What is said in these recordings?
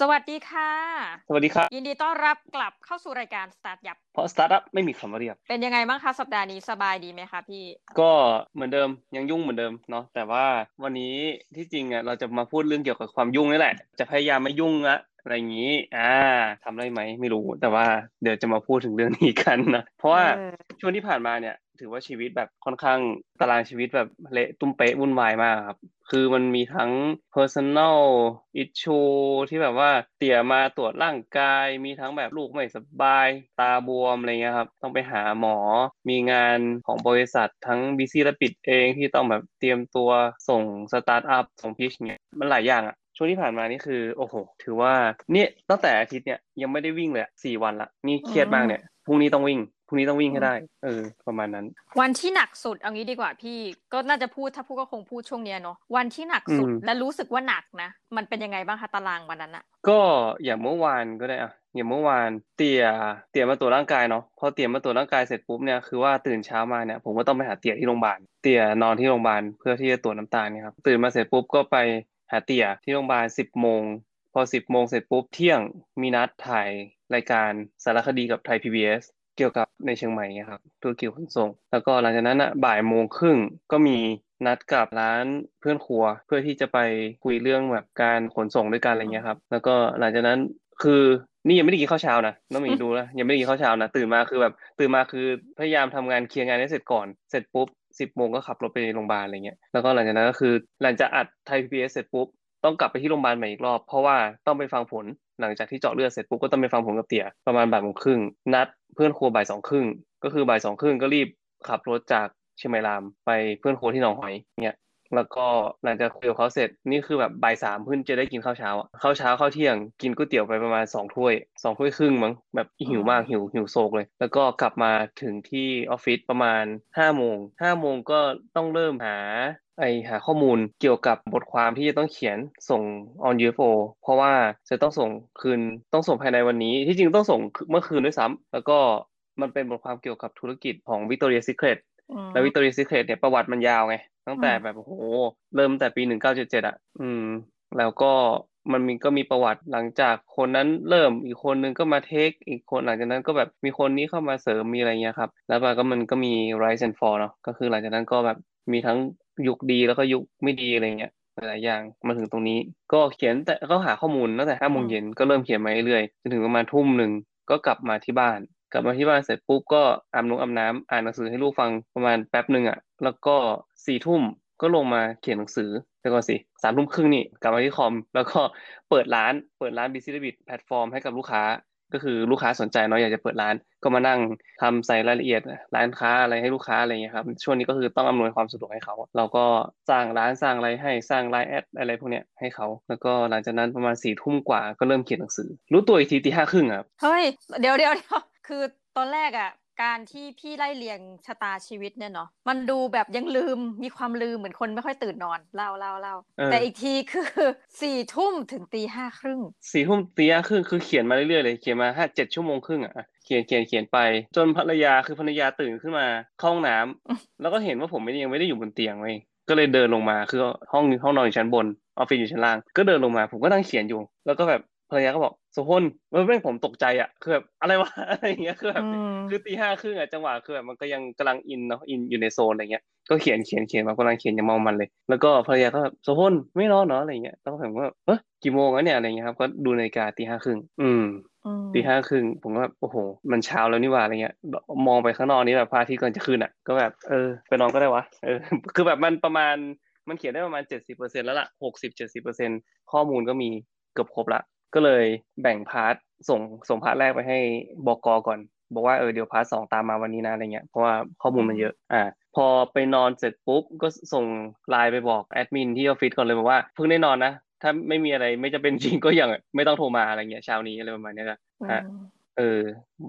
สวัสดีค่ะ สวัสดีครับ ยินดีต้อนรับกลับเข้าสู่รายการสตาร์ทยับ เพราะสตาร์ทอัพไม่มีคำว่าเรียบ เป็นยังไงบ้างคะสัปดาห์นี้สบายดีไหมคะพี่ ก็เหมือนเดิมยังยุ่งเหมือนเดิมเนาะแต่ว่าวันนี้ที่จริงอะเราจะมาพูดเรื่องเกี่ยวกับความยุ่งนี่แหละ จะพยายามไม่ยุ่งละอะไรอย่างนี้ อ่าทำได้ไหมไม่รู้ แต่ว่าเดี๋ยวจะมาพูดถึงเรื่องนี้กันนะ เพราะว่าเออช่วงที่ผ่านมาเนี่ย ถือว่าชีวิตแบบค่อนข้างตารางชีวิตแบบเละตุ้มเป๊ะวุ่นวายมากครับ คือมันมีทั้ง personal issue ที่แบบว่าเตี่ยมาตรวจร่างกาย มีทั้งแบบลูกไม่สบายตาบวมอะไรเงี้ยครับ ต้องไปหาหมอมีงานของบริษัททั้ง busy และปิดเองที่ต้องแบบเตรียมตัวส่งสตาร์ทอัพส่งพิชเนี่ยมันหลายอย่างอะช่วงที่ผ่านมานี่คือ โอ้โห ถือว่าเนี่ยตั้งแต่อาทิตย์เนี่ยยังไม่ได้วิ่งเลยอะสี่วันละนี่เครียดมากเนี่ยพรุ่งนี้ต้องวิ่ง พรุ่งนี้ต้องวิ่งให้ได้ เออ ประมาณนั้น วันที่หนักสุดเอางี้ดีกว่าพี่ก็น่าจะพูดถ้าพูดก็คงพูดช่วงเนี้ยเนาะวันที่หนักสุดอืมและรู้สึกว่าหนักนะ มันเป็นยังไงบ้างคะตารางวันนั้นอะก็อย่างเมื่อวานก็ได้อะอย่างเมื่อวานเตี่ยเตี่ยมาตรวจร่างกายเนาะพอเตี่ยมาตรวจร่างกายเสร็จปุ๊บเนี่ยคือว่าตื่นเช้ามาเนี่ยผมก็ต้องไปหาเตี่ยที่โรงพยาบาลเตี่ยนอนที่โรงพยาบาลเพื่อที่จะตรวจน้ำตาลเนี่ยครับตื่นมาเสร็จปุ๊บก็ไปหาเตี่ยที่โรงพยาบาลสิบโมงพอสิบโมงเสร็จปุ๊บเที่ยงมีนัดถ่ายรายการสารคดีกับไทย PBS เกี่ยวกับในเชียงใหม่เนี่ยครับธุรกิจขนส่ง แล้วก็หลังจากนั้นอะบ่ายโมงครึ่งก็มีนัดกับร้านเพื่อนครัว เพื่อที่จะไปคุยเรื่องแบบการขนส่งด้วยกันอะไรเงี้ยครับ แล้วก็หลังจากนั้นคือนี่ยังไม่ได้กินข้าวเช้านะน้องหมีดูนะยังไม่ได้กินข้าวเช้านะตื่นมาคือแบบ ตื่นมาคือพยายามทำงานเคลียร์งานให้เสร็จก่อนเสร็จปุ๊บสิบโมงก็ขับรถไปโรงพยาบาลอะไรเงี้ยแล้วก็หลังจากนั้นก็คือหลังจากอัดไทยพีบีเอสเสร็จปุ๊บต้องกลับไปที่โรงพยาบาลใหม่อีกรอบ เพราะว่าต้องไปฟังผล หลังจากที่เจาะเลือดเสร็จปุ๊บก็ต้องไปฟังผลกับเตี่ยประมาณบ่ายโมงครึ่งนัดเพื่อนครัวบ่ายสองครึ่งก็คือบ่ายสองครึ่งก็รีบขับรถจากเชียงใหม่รามไปเพื่อนครัวที่หนองหอยเนี่ยแล้วก็หลังจากคุยกับเขาเสร็จนี่คือแบบบ่ายสามเพิ่งจะได้กินข้าวเช้าอะข้าวเช้าข้าวเที่ยงกินก๋วยเตี๋ยวไปประมาณสองถ้วยสองถ้วยครึ่งมั้งแบบหิวมากหิวหิวโซกเลย แล้วก็กลับมาถึงที่ออฟฟิศประมาณห้าโมงห้าโมงก็ต้องเริ่มหา ไอหาข้อมูลเกี่ยวกับบทความที่จะต้องเขียนส่ง on UFO เพราะว่าจะต้องส่งคืนต้องส่งภายในวันนี้ ที่จริงต้องส่งเมื่อคืนด้วยซ้ำแล้วก็มันเป็นบทความเกี่ยวกับธุรกิจของ Victoria Secret อืมแล้ว Victoria Secret เนี่ยประวัติมันยาวไง ตั้งแต่อืมแบบโอ้โหเริ่มตั้งแต่ปีหนึ่งเก้าเจ็ดเจ็ดอะ อืม แล้วก็มันมีก็มีประวัติหลังจากคนนั้นเริ่มอีกคนนึงก็มาเทคอีกคนหลังจากนั้นก็แบบมีคนนี้เข้ามาเสริมมีอะไรเงี้ยครับ แล้วมันก็มันก็มี rise and fall เนาะก็คือหลังจากนั้นก็แบบมีทั้ง ยุคดีแล้วก็ยุคไม่ดีอะไรเงี้ยหลายๆอย่างมาถึงตรงนี้ ก็เขียนแต่ก็หาข้อมูลตั้งแต่ห้าโมงเย็นก็เริ่มเขียนมาเรื่อยๆจนถึงประมาณทุ่มหนึ่งก็กลับมาที่บ้าน กลับมาที่บ้านเสร็จปุ๊บก็อาบน้ำอาบน้ำอ่านหนังสือให้ลูกฟังประมาณแป๊บหนึ่งอะแล้วก็สี่ทุ่มก็ลงมาเขียนหนังสือแล้วก็สิสามทุ่มครึ่งนี่กลับมาที่คอม แล้วก็เปิดร้านเปิดร้าน Busy Rabbit แพลตฟอร์มให้กับลูกค้า ก็คือลูกค้าสนใจเนาะอยากจะเปิดร้าน ก็มานั่งทำใส่รายละเอียดร้านค้าอะไรให้ลูกค้าอะไรเงี้ยครับช่วงนี้ก็คือต้องอำนวยความสะดวกให้เขา เราก็สร้างร้านสร้างอะไรให้สร้างไลน์แอดอะไรพวกเนี้ยให้เขา แล้วก็หลังจากนั้นประมาณสี่ทุ่มกว่าก็เริ่มเขียนหนังสือ รู้ตัวอีกทีตีห้าครึ่งครับเฮ้ยเดี๋ยวเดี๋ยวเดี๋ยวคือตอนแรกอะ การที่พี่ไล่เรียงชะตาชีวิตเนี่ยเนาะมันดูแบบยังลืมมีความลืมเหมือนคนไม่ค่อยตื่นนอนเล่าเล่าเล่าเออแต่อีกทีคือสี่ทุ่มถึงตีห้าครึ่งสี่ทุ่มตีห้าครึ่งคือเขียนมาเรื่อยๆเลยเขียนมาห้าเจ็ดชั่วโมงครึ่งอะเขียนเขียนเขียนไป จนภรรยาคือภรรยาตื่นขึ้นมาเข้าห้องน้ำแล้วก็เห็นว่าผมไม่ได้ยังไม่ได้อยู่บนเตียงเว้ยก็เลยเดินลงมาคือห้องห้องนอนอยู่ชั้นบนออฟฟิศอยู่ชั้นล่าง ก็เดินลงมา ผมก็นั่งเขียนอยู่ แล้วก็แบบภรรยาก็บอกโสพลเมื่อแม่งผมตกใจอะคือแบบอะไรวะอะไรอย่างเงี้ยคือแบบอืมคือตีห้าครึ่งอะจังหวะคือแบบมันก็ยังกำลังอินเนาะอินอยู่ในโซนอะไรเงี้ยก็เขียนเขียนเขียนมากำลังเขียนอย่างเมามันเลย แล้วก็ภรรยาก็แบบโสพลไม่นอนเนาะอะไรเงี้ยแล้วก็ผมก็เอ้ยกี่โมงแล้วเนี่ยอะไรเงี้ยครับก็ดูนาฬิกาตีห้าครึ่งอืมอืมตีห้าครึ่งผมก็แบบโอ้โห มันเช้าแล้วนี่หว่าอะไรเงี้ยมองไปข้างนอกนี่แบบพระอาทิตย์กำลังจะขึ้นอะ ก็แบบเออไปนอนก็ได้วะเออคือแบบมันประมาณมันเขียนได้ประมาณเจ็ดสิบเปอร์เซ็นแล้วล่ะหกสิบเจ็ดสิบเปอร์เซ็นข้อมูลก็มีเกือบครบละ ก็เลยแบ่ง part ส่งส่ง part แรกไปให้บกก่อน บอกว่าเออเดี๋ยว part สองตามมาวันนี้นะอะไรเงี้ยเพราะว่าข้อมูลมันเยอะอ่าพอไปนอนเสร็จปุ๊บก็ส่งไลน์ไปบอกแอดมินที่ออฟฟิศก่อนเลยบอกว่าเพิ่งได้นอนนะถ้าไม่มีอะไรไม่จะเป็นจริงก็อย่างไม่ต้องโทรมาอะไรเงี้ยเช้านี้อะไรประมาณเนี้ยนะอืฮะมเออ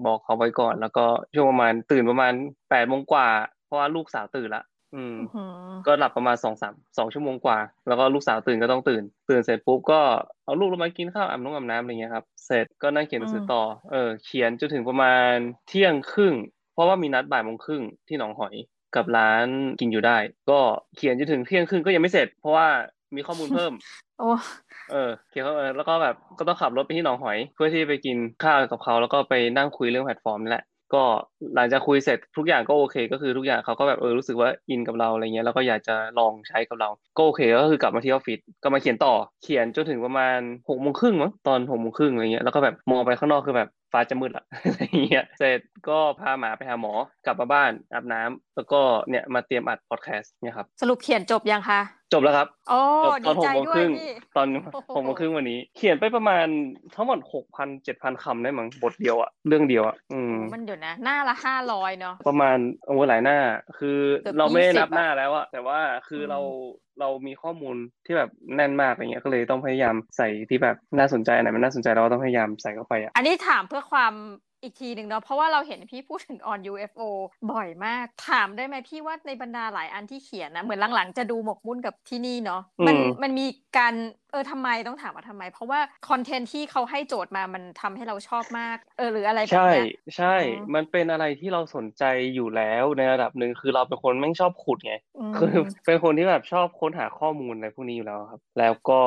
บอกเขาไว้ก่อนแล้วก็ช่วงประมาณตื่นประมาณแปดโมงกว่า เพราะว่าลูกสาวตื่นละ อืมอืม ก็หลับประมาณสองสามสองชั่วโมงกว่า แล้วก็ลูกสาวตื่นก็ต้องตื่น ตื่นเสร็จปุ๊บก็เอาลูกลงมากินข้าวอาบน้ำอาบน้ำอะไรเงี้ยครับ เสร็จก็นั่งเขียนหนังสือต่อ เออ เขียนจนถึงประมาณเที่ยงครึ่ง เพราะว่ามีนัดบ่ายโมงครึ่งที่หนองหอยกับร้านกินอยู่ได้ ก็เขียนจนถึงเที่ยงครึ่งก็ยังไม่เสร็จ เพราะว่ามีข้อมูลเพิ่ม โอ้เออเขียนเขาเออแล้วก็แบบก็ต้องขับรถไปที่หนองหอย เพื่อที่ไปกินข้าวกับเขาแล้วก็ไปนั่งคุยเรื่องแพลตฟอร์มนี่แหละ ก็หลังจากคุยเสร็จทุกอย่างก็โอเค ก็คือทุกอย่างเขาก็แบบเออรู้สึกว่าอินกับเราอะไรเงี้ยแล้วก็อยากจะลองใช้กับเราก็โอเคก็คือกลับมาที่ออฟฟิศก็มาเขียนต่อเขียนจนถึงประมาณหกโมงครึ่งมั้งตอนหกโมงครึ่งอะไรเงี้ยแล้วก็แบบมองไปข้างนอกคือแบบฟ้าจะมืดละอะไรเงี้ยเสร็จก็พาหมาไปหาหมอกลับมาบ้านอาบน้ำแล้วก็เนี่ยมาเตรียมอัดพอดแคสต์เนี่ยครับสรุปเขียนจบยังคะ จบแล้วครับโอ้จบตดีอนหใจกโมงด้วคยรึ่งพี่ตอนโอ้โหหกโมงครึ่งวันนี้ เขียนไปประมาณทั้งหมดหกพันเจ็ดพันคำได้มั้งบทเดียวอะเรื่องเดียวอะอืมมันเดี๋ยวนะ หน้าละห้าร้อยเนาะประมาณโอ้หลายหน้า คือเกือบเราไม่ได้นับ20หน้าแล้วอะแต่ว่าคืออมเราเรามีข้อมูลที่แบบแน่นมากอะไรเงี้ยก็เลยต้องพยายามใส่ที่แบบน่าสนใจอันไหนมันน่าสนใจเราก็ต้องพยายามใส่เข้าไปอะอันนี้ถามเพื่อความ อีกทีหนึ่งเนาะเพราะว่าเราเห็นพี่พูดถึง on UFO บ่อยมาก ถามได้ไหมพี่ว่าในบรรดาหลายอันที่เขียนนะเหมือนหลังๆจะดูหมกมุ่นกับที่นี่เนาะมันมันมีการเออทำไมต้องถามว่าทำไม เพราะว่าคอนเทนต์ที่เขาให้โจทย์มามันทำให้เราชอบมาก เออหรืออะไรแบบใช่เนี้ยใช่อ๋อมันเป็นอะไรที่เราสนใจอยู่แล้วในระดับหนึ่งคือเราเป็นคนแม่งชอบขุดไงอืมคือเป็นคนที่แบบชอบค้นหาข้อมูลอะไรพวกนี้อยู่แล้วครับ แล้วก็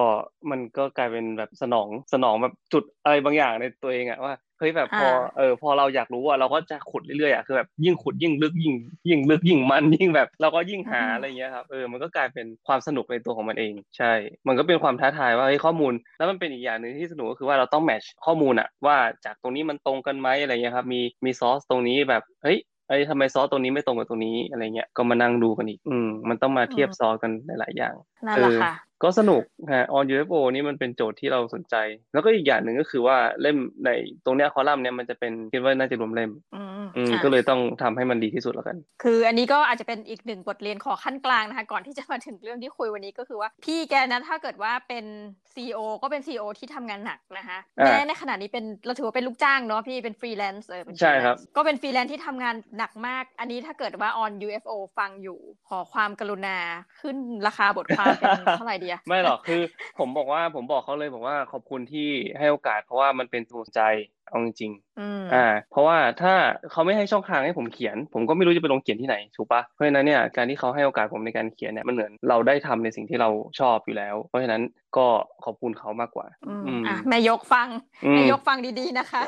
มันก็กลายเป็นแบบสนองสนองแบบจุดอะไรบางอย่างในตัวเองอะว่า เฮ้ยแบบพออ่าเออพอเราอยากรู้อะเราก็จะขุดเรื่อยๆอะคือแบบยิ่งขุดยิ่งลึกยิ่ง ยิ่งลึกยิ่งมันยิ่งแบบเราก็ยิ่งหาอะไรเงี้ยครับเออมันก็กลายเป็นความสนุกในตัวของมันเอง ใช่ มันก็เป็นความท้าทายว่าเฮ้ยข้อมูล แล้วมันเป็นอีกอย่างหนึ่งที่สนุกก็คือว่าเราต้องแมทช์ข้อมูลอะว่าจากตรงนี้มันตรงกันไหมอะไรเงี้ยครับมีมีซอสตรงนี้แบบเฮ้ยเอ้ยทำไมซอสตรงนี้ไม่ตรงกับตรงนี้อะไรเงี้ย ก็มานั่งดูกันอีก อืม มันต้องมาเทียบอืมซอสกันหลายๆอย่างนั่นแหละเออค่ะ ก็สนุกฮะ on UFO นี่มันเป็นโจทย์ที่เราสนใจ แล้วก็อีกอย่างหนึ่งก็คือว่าเล่มในตรงเนี้ยคอลัมน์เนี้ยมันจะเป็นคิดว่าน่าจะรวมเล่มอืมอืมอะก็เลยต้องทำให้มันดีที่สุดแล้วกัน คืออันนี้ก็อาจจะเป็นอีกหนึ่งบทเรียนขอคั่นกลางนะคะก่อนที่จะมาถึงเรื่องที่คุยวันนี้ก็คือว่าพี่แกนะถ้าเกิดว่าเป็น CEO ก็เป็น CEO ที่ทำงานหนักนะคะอ่าแม้ในขณะนี้เป็นเราถือว่าเป็นลูกจ้างเนาะพี่เป็นฟรีแลนซ์เออเป็นใช่ครับ freelance ก็เป็นฟรีแลนซ์ที่ทำงานหนักมาก อันนี้ถ้าเกิดว่า on UFO ฟังอยู่ขอความกรุณาขึ้นราคาบทความเป็นเท่าไหร่ดีอะไม่หรอกคือผมบอกว่าผมบอกเขาเลยบอกว่าขอบคุณที่ให้โอกาส เพราะว่ามันเป็นตัวใจเอาจริงๆอืมอ่า เพราะว่าถ้าเขาไม่ให้ช่องทางให้ผมเขียน ผมก็ไม่รู้จะไปลงเขียนที่ไหนถูกปะเพราะฉะนั้นเนี่ยการที่เขาให้โอกาสผมในการเขียนเนี่ยมันเหมือนเราได้ทำในสิ่งที่เราชอบอยู่แล้ว เพราะฉะนั้น ก็ขอบคุณเขามากกว่าอืมอืมอะแม่ยกฟังอืมแม่ยกฟังดีๆนะคะ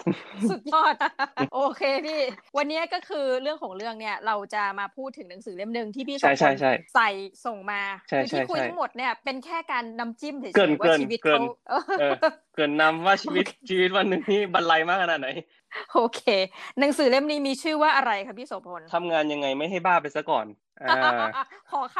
สุดยอดโอเคพี่ วันนี้ก็คือเรื่องของเรื่องเนี่ยเราจะมาพูดถึงหนังสือเล่มหนึ่งที่พี่สใช่องคใช่นใช่ใส่ส่งมาใช่คือที่ใช่คุยใช่ทั้งหมดเนี่ยเป็นแค่การนำจิ้มเฉยเกริ่นๆว่าเกริ่นชีวิตเกริ่เขานเออเกินนำว่าชีวิตชีวิตวันหนึ่งนี่บรรลัยมากขนาดไหน โอเค หนังสือเล่มนี้มีชื่อว่าอะไรคะพี่โสพลทำงานยังไงไม่ให้บ้าไปซะก่อนอ่าขอค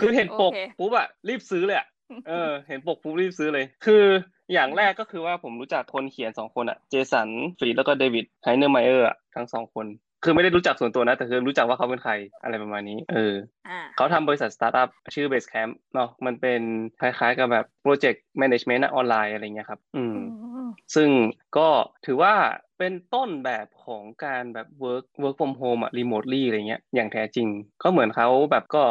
คือเห็นปกโอเคปุ๊บอะรีบซื้อเลยอะเออ เห็นปกปุ๊บรีบซื้อเลย คืออย่างแรกก็คือว่าผมรู้จักคนเขียนสองคนอะเจสันฟรีดแล้วก็เดวิดไฮเนอร์ไมเออร์อะทั้งสองคน คือไม่ได้รู้จักส่วนตัวนะ แต่คือรู้จักว่าเขาเป็นใครอะไรประมาณนี้ เออำอ่าเขาทำบริษัทสตาร์ทอัพชื่อ Basecamp เนาะมันเป็นคล้ายๆกับแบบ project management online อะไรเงี้ยครับ อืมอืม ซึ่งก็ถือว่าเป็นต้นแบบของการแบบ work work from home อะ remotely อะไรเงี้ยอย่างแท้จริง ก็เหมือนเขาแบบก็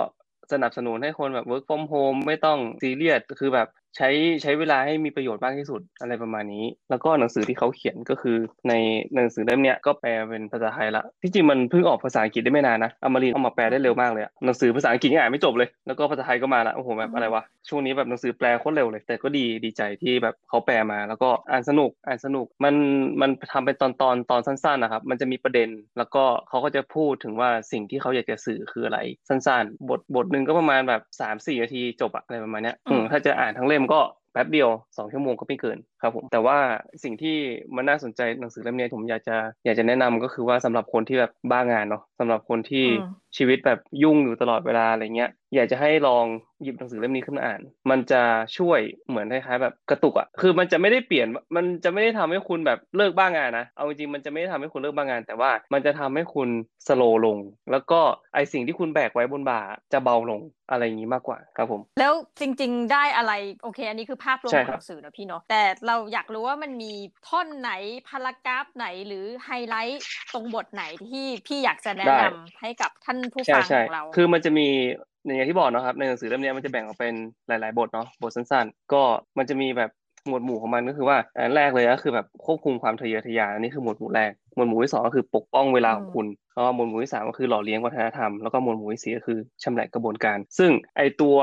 สนับสนุนให้คนแบบ work from home ไม่ต้องซีเรียสคือแบบ ใช้ใช้เวลาให้มีประโยชน์มากที่สุดอะไรประมาณนี้ แล้วก็หนังสือที่เขาเขียนก็คือในหนังสือเล่มเนี้ยก็แปลเป็นภาษาไทยละที่จริงมันเพิ่งออกภาษาอังกฤษได้ไม่นานนะอมรินเอามาแปลได้เร็วมากเลยหนังสือภาษาอังกฤษยังอ่านไม่จบเลย แล้วก็ภาษาไทยก็มาละโอ้โหแบบอะไรวะช่วงนี้แบบหนังสือแปลโคตรเร็วเลย แต่ก็ดีดีใจที่แบบเขาแปลมา แล้วก็อ่านสนุกอ่านสนุกมันมันทำเป็นตอนตอนตอนสั้นๆนะครับมันจะมีประเด็น แล้วก็เขาก็จะพูดถึงว่าสิ่งที่เขาอยากจะสื่อคืออะไรสั้น ๆ บทบทหนึ่งก็ประมาณแบบสามสี่นาทีจบอะอะไรประมาณเนี้ยถ้าจะอ่านทั้งเล่มก็แป๊บเดียวสองชั่วโมงก็ไม่เกินครับผมแต่ว่าสิ่งที่มันน่าสนใจหนังสือเล่มนี้ผมอยากจะอยากจะแนะนำก็คือว่าสำหรับคนที่แบบบ้างานเนาะสำหรับคนที่ ชีวิตแบบยุ่งอยู่ตลอดเวลาอะไรเงี้ยอยากจะให้ลองหยิบหนังสือเล่มนี้ขึ้นมาอ่าน มันจะช่วยเหมือนคล้ายๆแบบกระตุกอะคือมันจะไม่ได้เปลี่ยนมันจะไม่ได้ทำให้คุณแบบเลิกบ้างานนะเอาจริงๆมันจะไม่ได้ทำให้คุณเลิกบ้างาน แต่ว่ามันจะทำให้คุณslow ลง แล้วก็ไอสิ่งที่คุณแบกไว้บนบ่าจะเบาลงอะไรอย่างนี้มากกว่าครับผม แล้วจริง ๆ ได้อะไรโอเค อันนี้คือภาพรวมใช่ของครับหนังสือนะพี่เนาะแต่เราอยากรู้ว่ามันมีท่อนไหน paragraph ไหนหรือไฮไลท์ตรงบทไหนที่พี่อยากจะแนะนำให้กับท่านผู้ใช่ฟังใช่ของเรา คือมันจะมีอย่างที่บอกเนอะครับในหนังสือเล่มเนี้ยมันจะแบ่งออกเป็นหลาย ๆ บทเนาะบทสั้นๆ ก็มันจะมีแบบหมวดหมู่ของมันก็คือว่าอันแรกเลยก็คือแบบควบคุมความทะเยอทะยานอันนี้คือหมวดหมู่แรกหมวดหมู่ที่สองก็คือปกป้องเวลาของคุณแล้วก็หมวดหมู่ที่สามก็คือหล่อเลี้ยงวัฒนธรรมแล้วก็หมวดหมู่ที่สี่ก็คือชำแหละกระบวนการ ซึ่งไอตัว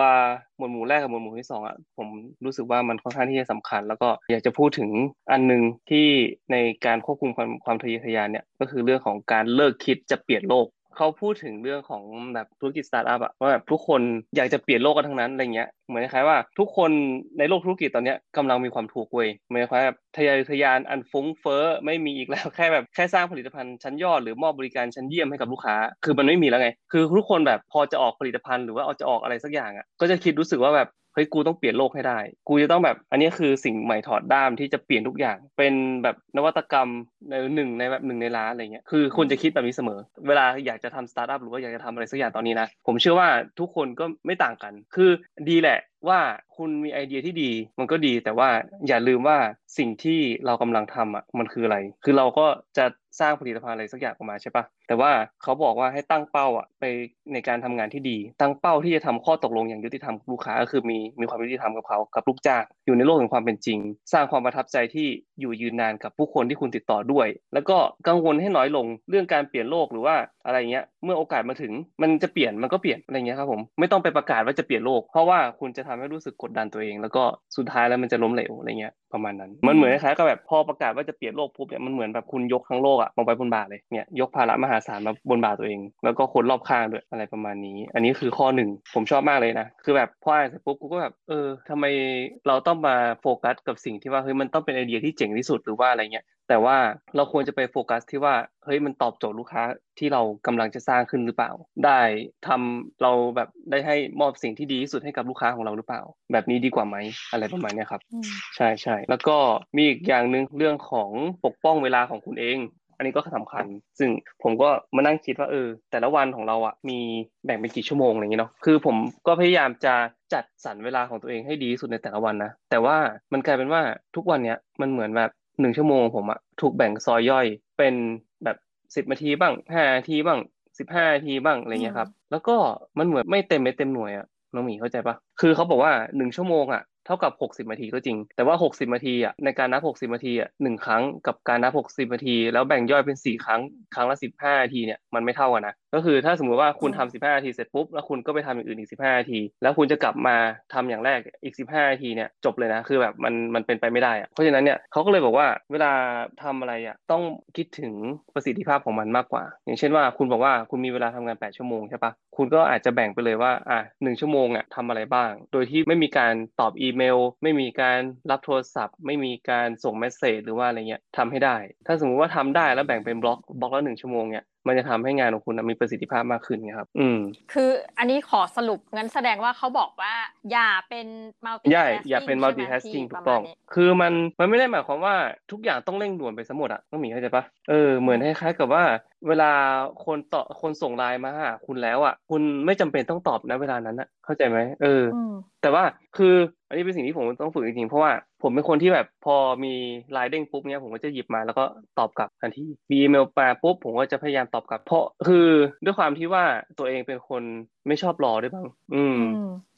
หมวดหมู่แรกกับหมวดหมู่ที่สองอะผมรู้สึกว่ามันค่อนข้างที่จะสำคัญ แล้วก็อยากจะพูดถึงอันหนึ่งที่ในการควบคุมความความทะเยอทะยานเนี่ยก็คือเรื่องของการเลิกคิดจะเปลี่ยนโลก เขาพูดถึงเรื่องของแบบธุรกิจสตาร์ทอัพอะว่าแบบทุกคนอยากจะเปลี่ยนโลกกันทั้งนั้นอะไรเงี้ยเหมือนคล้ายว่าทุกคนในโลกธุรกิจตอนนี้กำลังมีความถูกเว้ยเหมือนคล้ายแบบทะยานทะยานอันฟุ้งเฟ้อไม่มีอีกแล้วแค่แบบแค่สร้างผลิตภัณฑ์ชั้นยอดหรือมอบบริการชั้นเยี่ยมให้กับลูกค้า คือมันไม่มีแล้วไง คือทุกคนแบบพอจะออกผลิตภัณฑ์หรือว่าเอาจะออกอะไรสักอย่างอะก็จะคิดรู้สึกว่าแบบ เฮ้ยกูต้องเปลี่ยนโลกให้ได้ กูจะต้องแบบ อันนี้คือสิ่งใหม่ถอดด้ามที่จะเปลี่ยนทุกอย่าง เป็นแบบนวัตกรรมในหนึ่งในแบบหนึ่งในล้านอะไรเงี้ย คือคุณจะคิดแบบนี้เสมอ เวลาอยากจะทำสตาร์ทอัพหรือว่าอยากจะทำอะไรสักอย่างตอนนี้นะ ผมเชื่อว่าทุกคนก็ไม่ต่างกัน คือดีแหละ ว่าคุณมีไอเดียที่ดี มันก็ดี แต่ว่าอย่าลืมว่าสิ่งที่เรากำลังทำอะมันคืออะไร คือเราก็จะสร้างผลิตภัณฑ์อะไรสักอย่างออกมาใช่ปะแต่ว่าเขาบอกว่าให้ตั้งเป้าอะไปในการทำงานที่ดี ตั้งเป้าที่จะทำข้อตกลงอย่างยุติธรรมกับลูกค้าก็คือมีมีความยุติธรรมกับเขากับลูกจ้างอยู่ในโลกแห่งความเป็นจริง สร้างความประทับใจที่ อยู่ยืนนานกับผู้คนที่คุณติดต่อด้วย แล้วก็กังวลให้น้อยลงเรื่องการเปลี่ยนโลกหรือว่าอะไรเงี้ย เมื่อโอกาสมาถึงมันจะเปลี่ยนมันก็เปลี่ยนอะไรเงี้ยครับผมไม่ต้องไปประกาศว่าจะเปลี่ยนโลก เพราะว่าคุณจะทำให้รู้สึกกดดันตัวเอง แล้วก็สุดท้ายแล้วมันจะล้มเหลวอะไรเงี้ย ประมาณนั้น มันเหมือนคล้ายๆกับแบบพอประกาศว่าจะเปลี่ยนโลกปุ๊บเนี่ยมันเหมือนแบบคุณยกทั้งโลกอะลงไปบนบ่าเลยเนี่ยยกภาระมหาศาลมาบนบ่าตัวเอง แล้วก็คนรอบข้างด้วยอะไรประมาณนี้ อันนี้คือข้อหนึ่งผมชอบมากเลยนะคือแบบพออ่านเสร็จปุ๊บกูก็แบบเออทำไมเราต้องมาโฟกัสกับสิ่งที่ว่าเฮ้ยมันต้องเป็นไอเดียที่เจ๋งที่สุดหรือว่าอะไรเงี้ย แต่ว่าเราควรจะไปโฟกัสที่ว่าเฮ้ยมันตอบโจทย์ลูกค้าที่เรากำลังจะสร้างขึ้นหรือเปล่า ได้ทำเราแบบได้ให้มอบสิ่งที่ดีที่สุดให้กับลูกค้าของเราหรือเปล่า แบบนี้ดีกว่าไหมอะไรประมาณนี้ครับ ใช่ใช่แล้วก็มีอีกอย่างหนึ่งเรื่องของปกป้องเวลาของคุณเองอันนี้ก็สำคัญ ซึ่งผมก็มานั่งคิดว่าเออ แต่ละวันของเราอะมีแบ่งเป็นกี่ชั่วโมงอะไรอย่างเงี้เนาะ คือผมก็พยายามจะจัดสรรเวลาของตัวเองให้ดีที่สุดในแต่ละวันนะ แต่ว่ามันกลายเป็นว่าทุกวันเนี้ยมันเหมือนแบบ หนึ่งชั่วโมงผมอะถูกแบ่งซอยย่อยเป็นแบบสิบนาทีบ้างห้านาทีบ้างสิบห้านาทีบ้างอะไรเงี้ยครับ แล้วก็มันเหมือนไม่เต็มไม่เต็มหน่วยอะน้องหมีเข้าใจปะคือเขาบอกว่าหนึ่งชั่วโมงอะเท่ากับ60นาทีก็จริง แต่ว่า60นาทีอะในการนับ60นาทีอะหนึ่งครั้งกับการนับ60นาที แล้วแบ่งย่อยเป็น4ครั้งครั้งละ15นาทีเนี่ยมันไม่เท่ากันนะก็คือถ้าสมมุติว่าคุณทำ15นาทีเสร็จปุ๊บแล้วคุณก็ไปทำอย่างอื่นอีก15นาที แล้วคุณจะกลับมาทำอย่างแรกอีก15นาทีเนี่ยจบเลยนะคือแบบมันมันเป็นไปไม่ได้อะเพราะฉะนั้นเนี่ยเขาก็เลยบอกว่าเวลาทำอะไรอะต้องคิดถึงประสิทธิภาพของมันมากกว่า อย่างเช่นว่าคุณบอกว่าคุณมีเวลาทำงาน8ชั่วโมงใช่ปะคุณก็อาจจะแบ่งไปเลยว่าอะหนึ่งชั่วโมงอะทำอะไรบ้าง โดยที่ไม่มีการตอบอีเมล ไม่มีการรับโทรศัพท์ ไม่มีการส่งเมสเซจหรือว่าอะไรเงี้ยทำให้ได้ ถ้าสมมุติว่าทำได้แล้วแบ่งเป็นบล็อกบล็อกละหนึ่งชั่วโมงเนี่ยมันจะทำให้งานของคุณมีประสิทธิภาพมากขึ้นครับ อืม คืออันนี้ขอสรุปงั้นแสดงว่าเขาบอกว่า อย่าเป็น multi ใช่อย่าเป็น multitasking ถูกต้อง คือมันมันไม่ได้หมายความว่าทุกอย่างต้องเร่งด่วนไปสมหมดอะต้องมีเข้าใจปะเออเหมือนคล้ายๆกับว่า เวลาคนต่อคนส่งไลน์มาหาคุณแล้วอะคุณไม่จำเป็นต้องตอบนะเวลานั้นอะเข้าใจไหมเออ แต่ว่าคือ อันนี้เป็นสิ่งที่ผมต้องฝึกจริงๆเพราะว่าผมเป็นคนที่แบบพอมีไลน์เด้งปุ๊บเนี้ยผมก็จะหยิบมาแล้วก็ตอบกลับทันทีมีอีเมลมาปุ๊บผมก็จะพยายามตอบกลับ เพราะคือด้วยความที่ว่าตัวเองเป็นคนไม่ชอบรอด้วยบ้างอืม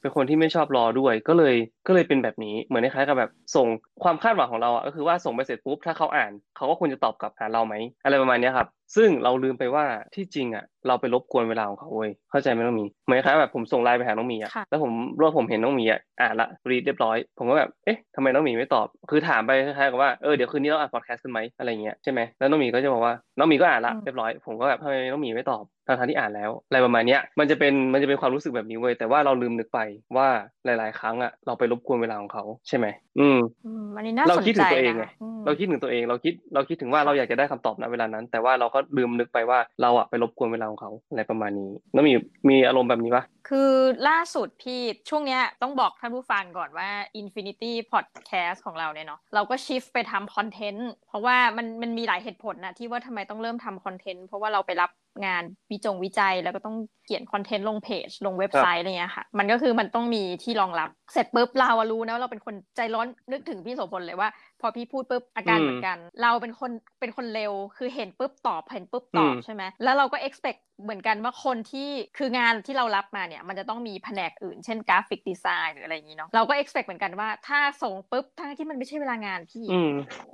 เป็นคนที่ไม่ชอบรอด้วย ก็เลย ก็เลยเป็นแบบนี้ เหมือนคล้ายๆกับแบบ ส่งความคาดหวังของเราอะ ก็คือว่าส่งไปเสร็จปุ๊บ ถ้าเขาอ่าน เขาก็ควรจะตอบกลับหาเราไหม อะไรประมาณนี้ครับ ซึ่งเราลืมไปว่าที่จริงอะ เราไปรบกวนเวลาของเขาเว้ยเข้าใจไหมน้องมีเหมือนคล้ายแบบผมส่งไลน์ไปหาน้องมีอะแล้วผมรู้ผมเห็นน้องมีอะอ่านละรีดเรียบร้อย ผมก็แบบเอ๊ะทำไมน้องมีไม่ตอบ คือถามไปคล้ายๆกับว่าเออเดี๋ยวคืนนี้เราอ่านพอดแคสต์กันไหมอะไรเงี้ยใช่ไหมแล้วน้องมีก็จะบอกว่าน้องมีก็อ่านละเรียบร้อยผมก็แบบทำไมน้องมีไม่ตอบทางที่อ่านแล้วอะไรประมาณนี้มันจะเป็นมันจะเป็นความรู้สึกแบบนี้เว้ยแต่ว่าเราลืมนึกไปว่าหลาย ๆ ครั้งอะเราไปรบกวนเวลาของเขาใช่ไหมอืมอันนี้น่าสนใจเราคิดถึงตัวเองไงเราคิดถึงตัวเองเราคิดเราคิดถึงว่าเราอยากจะได้คำตอบณเวลานั้น แต่ว่าเราก็ลืมนึกไปว่าเราอะไปรบกวนเวลาของเขาอะไรประมาณนี้แล้วมีมีอารมณ์แบบนี้ปะคือล่าสุดพี่ช่วงเนี้ยต้องบอกท่านผู้ฟังก่อนว่า Infinity Podcast ของเราเนี่ยเนาะเราก็ชิฟไปทำคอนเทนต์เพราะว่ามันมันมีหลายเหตุผลนะที่ว่าทำไมต้องเริ่มทำคอนเทนต์เพราะว่าเราไปรับงานวิจงวิจัยแล้วก็ต้องเขียนคอนเทนต์ลงเพจ ลงเว็บไซต์อะไรเงี้ยค่ะ มันก็คือมันต้องมีที่รองรับ เสร็จปุ๊บเรารู้นะว่าเราเป็นคนใจร้อนนึกถึงพี่โสพลเลยว่า พอพี่พูดปุ๊บอาการเหมือนกัน เราเป็นคนเป็นคนเร็วคือเห็นปุ๊บตอบเห็นปุ๊บตอบใช่ไหมแล้วเราก็ expect เหมือนกันว่าคนที่คืองานที่เรารับมาเนี่ย มันจะต้องมีแผนกอื่น เช่น graphic design หรืออะไรอย่างนี้เนาะเราก็ expect เหมือนกันว่าถ้าส่งปุ๊บทั้งที่มันไม่ใช่เวลางานพี่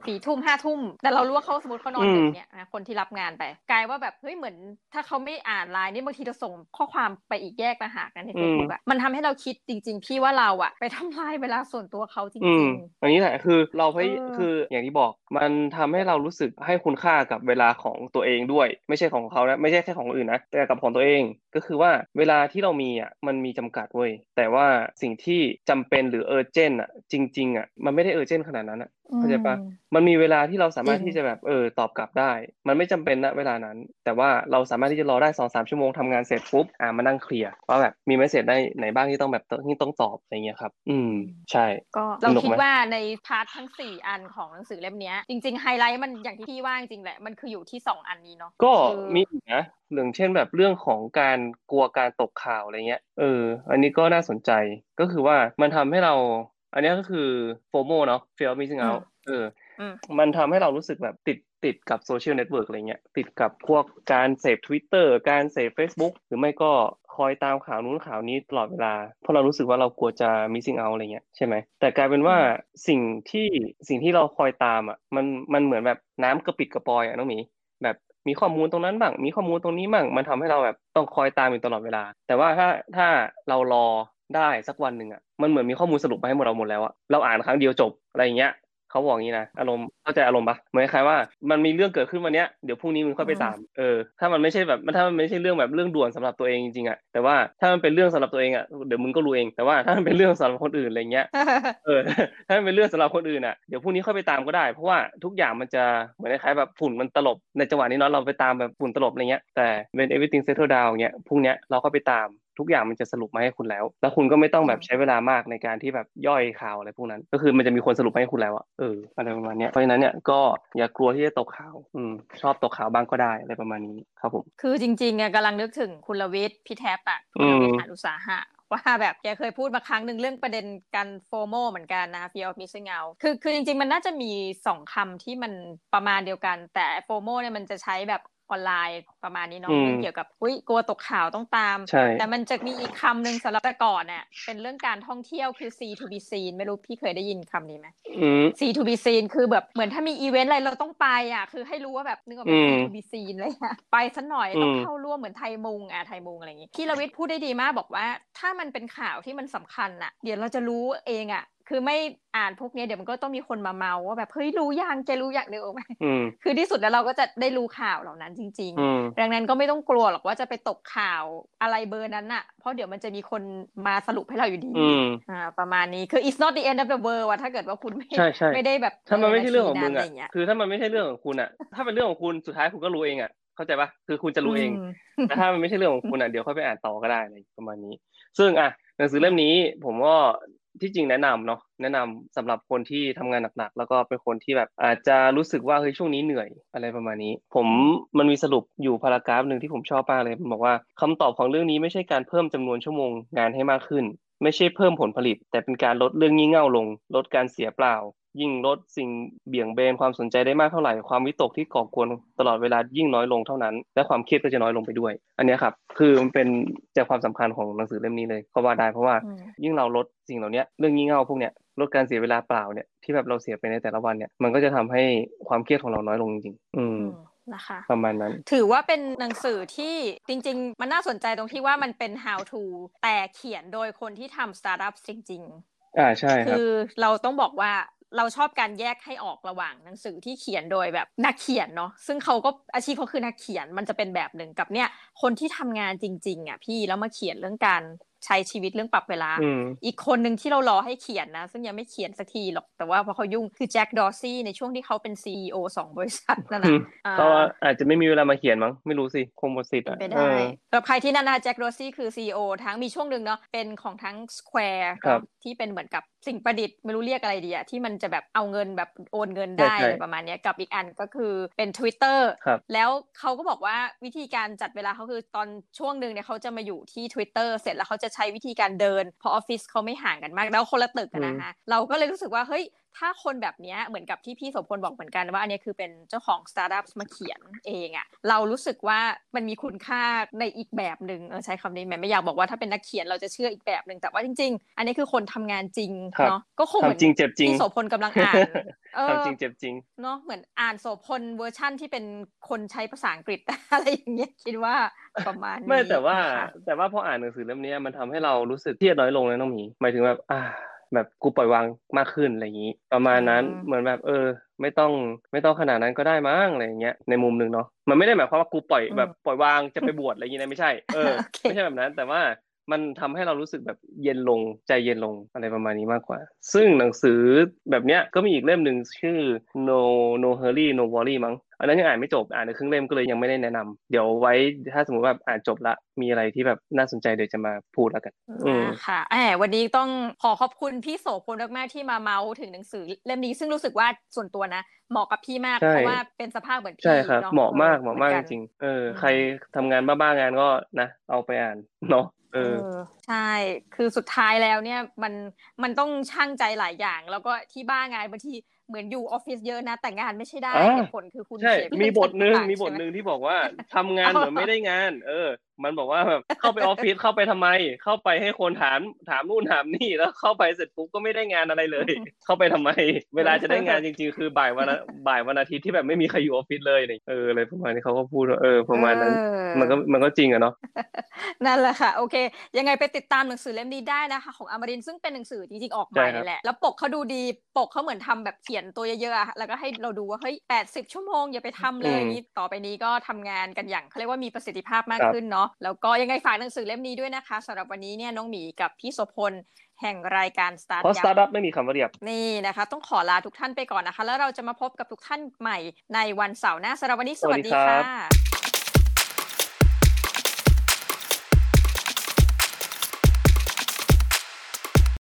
สี่ทุ่มห้าทุ่ม แต่เรารู้ว่าเขาสมมติเขานอนดึกเนี่ยคนที่รับงานไป กลายว่าแบบเฮ้ยเหมือน ถ้าเขาไม่อ่านไลน์นี่บางทีจะส่งข้อความไปอีกแยกต่างหากกันในเฟซบุ๊กอะมันทำให้เราคิดจริง ๆ พี่ว่าเราอะไปทำลายเวลาส่วนตัวเขาจริงๆอันนี้แหละคือเราพยคืออย่างที่บอกมันทำให้เรารู้สึกให้คุณค่ากับเวลาของตัวเองด้วย ไม่ใช่ของเขานะไม่ใช่แค่ของอื่นนะแต่กับของตัวเองก็คือว่าเวลาที่เรามีอะมันมีจำกัดเว้ยแต่ว่าสิ่งที่จำเป็นหรือ urgent อะ จริง ๆ อะ มันไม่ได้ urgent ขนาดนั้นอะเข้าใจปะมันมีเวลาที่เราสามารถที่จะแบบเออตอบกลับได้ มันไม่จำเป็นณเวลานั้น แต่ว่าเราสามารถที่จะรอได้สองสามชั่วโมงทำงานเสร็จปุ๊บอ่ามานั่งเคลียร์ว่าแบบมี message อันไหนบ้างที่ต้องแบบที่ต้องตอบอะไรเงี้ยครับ อืมใช่ ก็เราคิดว่าใน part ทั้งสี่อันของหนังสือเล่มนี้จริงๆไฮไลท์มันอย่างที่พี่ว่าจริงแหละมันคืออยู่ที่สองอันนี้เนาะก็มีนะเรื่องเช่นแบบเรื่องของการกลัวการตกข่าวอะไรเงี้ยเออ อันนี้ก็น่าสนใจก็คือว่ามันทำให้เรา อันนี้ก็คือ FOMO เนาะ fear of missing out เออมันทำให้เรารู้สึกแบบติดติดกับโซเชียลเน็ตเวิร์กอะไรเงี้ยติดกับพวกการเสพ Twitter การเสพ Facebook หรือไม่ก็คอยตามข่าวนู้นข่าวนี้ตลอดเวลา เพราะเรารู้สึกว่าเรากลัวจะ missing out อะไรเงี้ยใช่ไหมแต่กลายเป็นว่าสิ่งที่สิ่งที่เราคอยตามอะมันมันเหมือนแบบน้ำกระปิดกระปอยอะน้องหมีแบบ มีข้อมูลตรงนั้นบ้าง มีข้อมูลตรงนี้บ้างมันทำให้เราแบบต้องคอยตามอยู่ตลอดเวลา แต่ว่าถ้าถ้าเรารอได้สักวันหนึ่งอะมันเหมือนมีข้อมูลสรุปมาให้หมดเราหมดแล้วอะเราอ่านครั้งเดียวจบอะไรอย่างเงี้ย เขาบอกงี้นะอารมณ์เข้าใจอารมณ์ปะเหมือนใครว่ามันมีเรื่องเกิดขึ้นวันเนี้ยเดี๋ยวพรุ่งนี้มึงค่อยไปตามเออถ้ามันไม่ใช่แบบถ้ามันไม่ใช่เรื่องแบบเรื่องด่วนสำหรับตัวเองจริงๆอะแต่ว่าถ้ามันเป็นเรื่องสำหรับตัวเองอะเดี๋ยวมึงก็รู้เองแต่ว่าถ้ามันเป็นเรื่องสำหรับคนอื่นอะไรเงี้ยเออถ้ามันเป็นเรื่องสำหรับคนอื่นอะเดี๋ยวพรุ่งนี้ค่อยไปตามก็ได้ เพราะว่าทุกอย่างมันจะเหมือนคล้ายแบบฝุ่นมันตลบในจังหวะนี้เนาะเราไปตามแบบฝุ่นตลบอะไรเงี้ยแต่ when everything settle down เงี้ยพรุ่งนี้เราก็ไปตาม ทุกอย่างมันจะสรุปมาให้คุณแล้ว แล้วคุณก็ไม่ต้องแบบใช้เวลามากในการที่แบบย่อยข่าวอะไรพวกนั้น ก็คือมันจะมีคนสรุปให้คุณแล้วอะเอออะไรประมาณนี้เพราะฉะนั้นเนี่ยก็อย่ากลัวที่จะตกข่าวอืมชอบตกข่าวบ้างก็ได้อะไรประมาณนี้ครับผมคือจริงๆอะกำลังนึกถึงคุณลวิทย์พี่แท็บอะคุณลวิทย์หานุสาหะว่าแบบแกเคยพูดมาครั้งหนึ่งเรื่องประเด็นการโฟโมเหมือนกันนะ fear of missing out คือคือจริง ๆ มันน่าจะมีสองคำที่มันประมาณเดียวกัน แต่โฟโมเนี่ยมันจะใช้แบบ ออนไลน์ประมาณนี้เนาะเรื่องเกี่ยวกับอุ้ยกลัวตกข่าวต้องตาม แต่มันจะมีอีกคำหนึ่งสำหรับแต่ก่อนเนี่ยเป็นเรื่องการท่องเที่ยวคือ C to B seen ไม่รู้พี่เคยได้ยินคำนี้ไหม C to B seen คือแบบเหมือนถ้ามีอีเวนต์อะไรเราต้องไปอะคือให้รู้ว่าแบบนึกออกไหม C to B seen เลยอะไปสักหน่อยต้องเข้าร่วมเหมือนไทยมุงอะไทยมุงอะไรอย่างงี้พี่ลวิทย์พูดได้ดีมากบอกว่า ถ้ามันเป็นข่าวที่มันสำคัญอะ เดี๋ยวเราจะรู้เองอะ คือไม่อ่านพวกนี้เดี๋ยวมันก็ต้องมีคนมาเมาว่าแบบเฮ้ยรู้ยังแกรู้อย่างเดียวไหมคือที่สุดแล้วเราก็จะได้รู้ข่าวเหล่านั้นจริง ๆ ดังนั้นก็ไม่ต้องกลัวหรอกว่าจะไปตกข่าวอะไรเบอร์นั้นอะเพราะเดี๋ยวมันจะมีคนมาสรุปให้เราอยู่ดีอ่าประมาณนี้คือ it's not the end of the world ว่าถ้าเกิดว่าคุณไม่ไม่ได้แบบถ้ามันไม่ใช่เรื่องของมึงอะคือถ้ามันไม่ใช่เรื่องของคุณอะถ้าเป็นเรื่องของคุณสุดท้ายคุณก็รู้เองอะเข้าใจปะคือคุณจะรู้เองแต่ถ้ามันไม่ใช่เรื่องของคุณอะเดี๋ยวค่อยไปอ่านต่อก็ได้อะไรประมาณนี้ ซึ่งอะหนังสือเล่มนี้ผมก็ ที่จริงแนะนำเนาะแนะนำสำหรับคนที่ทำงานหนักๆ แล้วก็เป็นคนที่แบบอาจจะรู้สึกว่าเฮ้ยช่วงนี้เหนื่อยอะไรประมาณนี้ ผมมันมีสรุปอยู่พารากราฟหนึ่งที่ผมชอบมากเลยมันบอกว่าคำตอบของเรื่องนี้ไม่ใช่การเพิ่มจำนวนชั่วโมงงานให้มากขึ้น ไม่ใช่เพิ่มผลผลิต แต่เป็นการลดเรื่องงี่เง่าลง ลดการเสียเปล่า ยิ่งลดสิ่งเบี่ยงเบนความสนใจได้มากเท่าไหร่ความวิตกที่ก่อกวนตลอดเวลายิ่งน้อยลงเท่านั้น และความเครียดก็จะน้อยลงไปด้วย อันนี้ครับ คือมันเป็นใจความสำคัญของหนังสือเล่มนี้เลยเขาว่าได้เพราะว่ายิ่งเราลดสิ่งเหล่านี้เรื่องงี่เง่าพวกเนี้ยลดการเสียเวลาเปล่าเนี่ยที่แบบเราเสียไปในแต่ละวันเนี่ยมันก็จะทำให้ความเครียดของเราน้อยลงจริงๆอืมนะคะประมาณนั้น ถือว่าเป็นหนังสือที่จริง ๆ มันน่าสนใจตรงที่ว่ามันเป็น how to แต่เขียนโดยคนที่ทำสตาร์ทอัพจริง ๆ อ่าใช่ครับคือเราต้องบอกว่า เราชอบการแยกให้ออกระหว่างหนังสือที่เขียนโดยแบบนักเขียนเนาะซึ่งเขาก็อาชีพเขาคือนักเขียนมันจะเป็นแบบหนึ่งกับเนี่ยคนที่ทำงานจริง ๆอะพี่แล้วมาเขียนเรื่องการใช้ชีวิตเรื่องปรับเวลา อีกคนหนึ่งที่เรารอให้เขียนนะ ซึ่งยังไม่เขียนสักทีหรอก แต่ว่าพอเขายุ่งคือแจ็คดอร์ซี่ในช่วงที่เขาเป็นซีอสองบริษัทนั่นนะก็อาจจะไม่มีเวลามาเขียนมั้ง ไม่รู้สิคงหมดสิทธิ์อะไปได้แับใครที่นั่นนะแจ็คดอร์ซี่คือซีอทั้งมีช่วงหนึ่งเนาะเป็นของทั้ง Square ที่เป็นเหมือนกับสิ่งประดิษฐ์ไม่รู้เรียกอะไรดีอะที่มันจะแบบเอาเงินแบบโอนเงินได้อะไรประมาณนี้กับอีกอันก็คือเป็น Twitter แล้วเขาก็บอกว่าวิธีการจัดเวลาเขาคือตอนช่วงหนึ่งเนี่ยเขาจะมาอยู่ที่ Twitter เสร็จแล้วเขาจะใช้วิธีการเดินเพราะออฟฟิศเขาไม่ห่างกันมาก แล้วคนละตึกนะคะเราก็เลยรู้สึกว่าเฮ้ย ถ้าคนแบบนี้เหมือนกับที่พี่โสพลบอกเหมือนกันว่าอันนี้คือเป็นเจ้าของสตาร์ทอัพมาเขียนเองอะเรารู้สึกว่ามันมีคุณค่าในอีกแบบหนึ่งใช้คำนี้แม่ไม่อยากบอกว่าถ้าเป็นนักเขียนเราจะเชื่ออีกแบบหนึ่งแต่ว่าจริง ๆ อันนี้คือคนทำงานจริงเนาะก็คงเหมือนจริงเจ็บจริงพี่โสพลกำลังอ่านทำจริงเจ็บจริงเนาะเหมือนอ่านโสพลเวอร์ชั่นที่เป็นคนใช้ภาษาอังกฤษอะไรอย่างเงี้ยคิดว่าประมาณนี้ไม่แต่ว่าแต่ว่าพออ่านหนังสือเล่มนี้มันทำให้เรารู้สึกเครียดน้อยลงเลยน้องหมีหมายถึงแบบอ่า แบบกูปล่อยวางมากขึ้นอะไรอย่างนี้ ประมาณนั้นเหมือนแบบเออ ไม่ต้องไม่ต้องขนาดนั้นก็ได้มั้งอะไรอย่างเงี้ยในมุมหนึ่งเนาะมันไม่ได้หมายความว่ากูปล่อยแบบปล่อยวางจะไปบวชอะไรอย่างงี้นะไม่ใช่เออไม่ใช่แบบนั้นแต่ว่ามันทำให้เรารู้สึกแบบเย็นลงใจเย็นลงอะไรประมาณนี้มากกว่า ซึ่งหนังสือแบบเนี้ยก็มีอีกเล่มหนึ่งชื่อ no no hurry no worry มั้ง อันนั้นยังอ่านไม่จบอ่านในครึ่งเล่มก็เลยยังไม่ได้แนะนำเดี๋ยวไว้ถ้าสมมติว่าอ่านจบละมีอะไรที่แบบน่าสนใจเดี๋ยวจะมาพูดแล้วกันอืมค่ะแอบวันนี้ต้องขอขอบคุณพี่โสพลมากๆที่มาเมาส์ถึงหนังสือเล่มนี้ซึ่งรู้สึกว่าส่วนตัวนะเหมาะกับพี่มากเพราะว่าเป็นสภาพเหมือนพี่ใช่ครับเหมาะมากเหมาะมากจริงเออใครทำงานบ้าๆงานก็นะเอาไปอ่านเนาะเออใช่ คือสุดท้ายแล้วเนี่ยมันมันต้องช่างใจหลายอย่าง แล้วก็ที่บ้างานบางที เหมือนอยู่ออฟฟิศเยอะนะ แต่งานไม่ใช่ได้เหตุผลคือคุณใช่มีบทหนึ่งมีบทหนึ่งที่บอกว่าทำงานเหมือนไม่ได้งาน เออ มันบอกว่าแบบเข้าไปออฟฟิศเข้าไปทำไม เข้าไปให้คนถามถามนู่นถามนี่แล้วเข้าไปเสร็จปุ๊บก็ไม่ได้งานอะไรเลย เข้าไปทำไม เวลาจะได้งานจริง ๆ คือบ่ายวันบ่ายวันอาทิตย์ที่แบบไม่มีใครอยู่ออฟฟิศเลยเอออะไรประมาณนี้เขาก็พูดว่าเออประมาณนั้น มันก็มันก็จริงอะเนาะนั่นแหละค่ะ โอเค ยังไงไปติดตามหนังสือเล่มนี้ได้นะคะของอมรินซึ่งเป็นหนังสือจริงๆออกใหม่แหละแล้วปกเขาดูดีปกเขาเหมือนทำแบบเขียนตัวเยอะๆแล้วก็ให้เราดูว่าเฮ้ยแปดสิบชั่วโมงอย่าไปทำเลยนี้ต่อไปนี้ก็ทำงานกันอย่างเขาเรียกว่ามีประสิทธิภาพมากขึ้นเนาะแล้วก็ยังไงฝากหนังสือเล่มนี้ด้วยนะคะสำหรับวันนี้เนี่ยน้องหมีกับพี่โสพลแห่งรายการสตาร์ทเพราะสตาร์ทอัพไม่มีคำว่าเรียบ นี่นะคะ ต้องขอลาทุกท่านไปก่อนนะคะ แล้วเราจะมาพบกับทุกท่านใหม่ในวันเสาร์หน้าสำหรับวันนี้สวัสดีค่ะ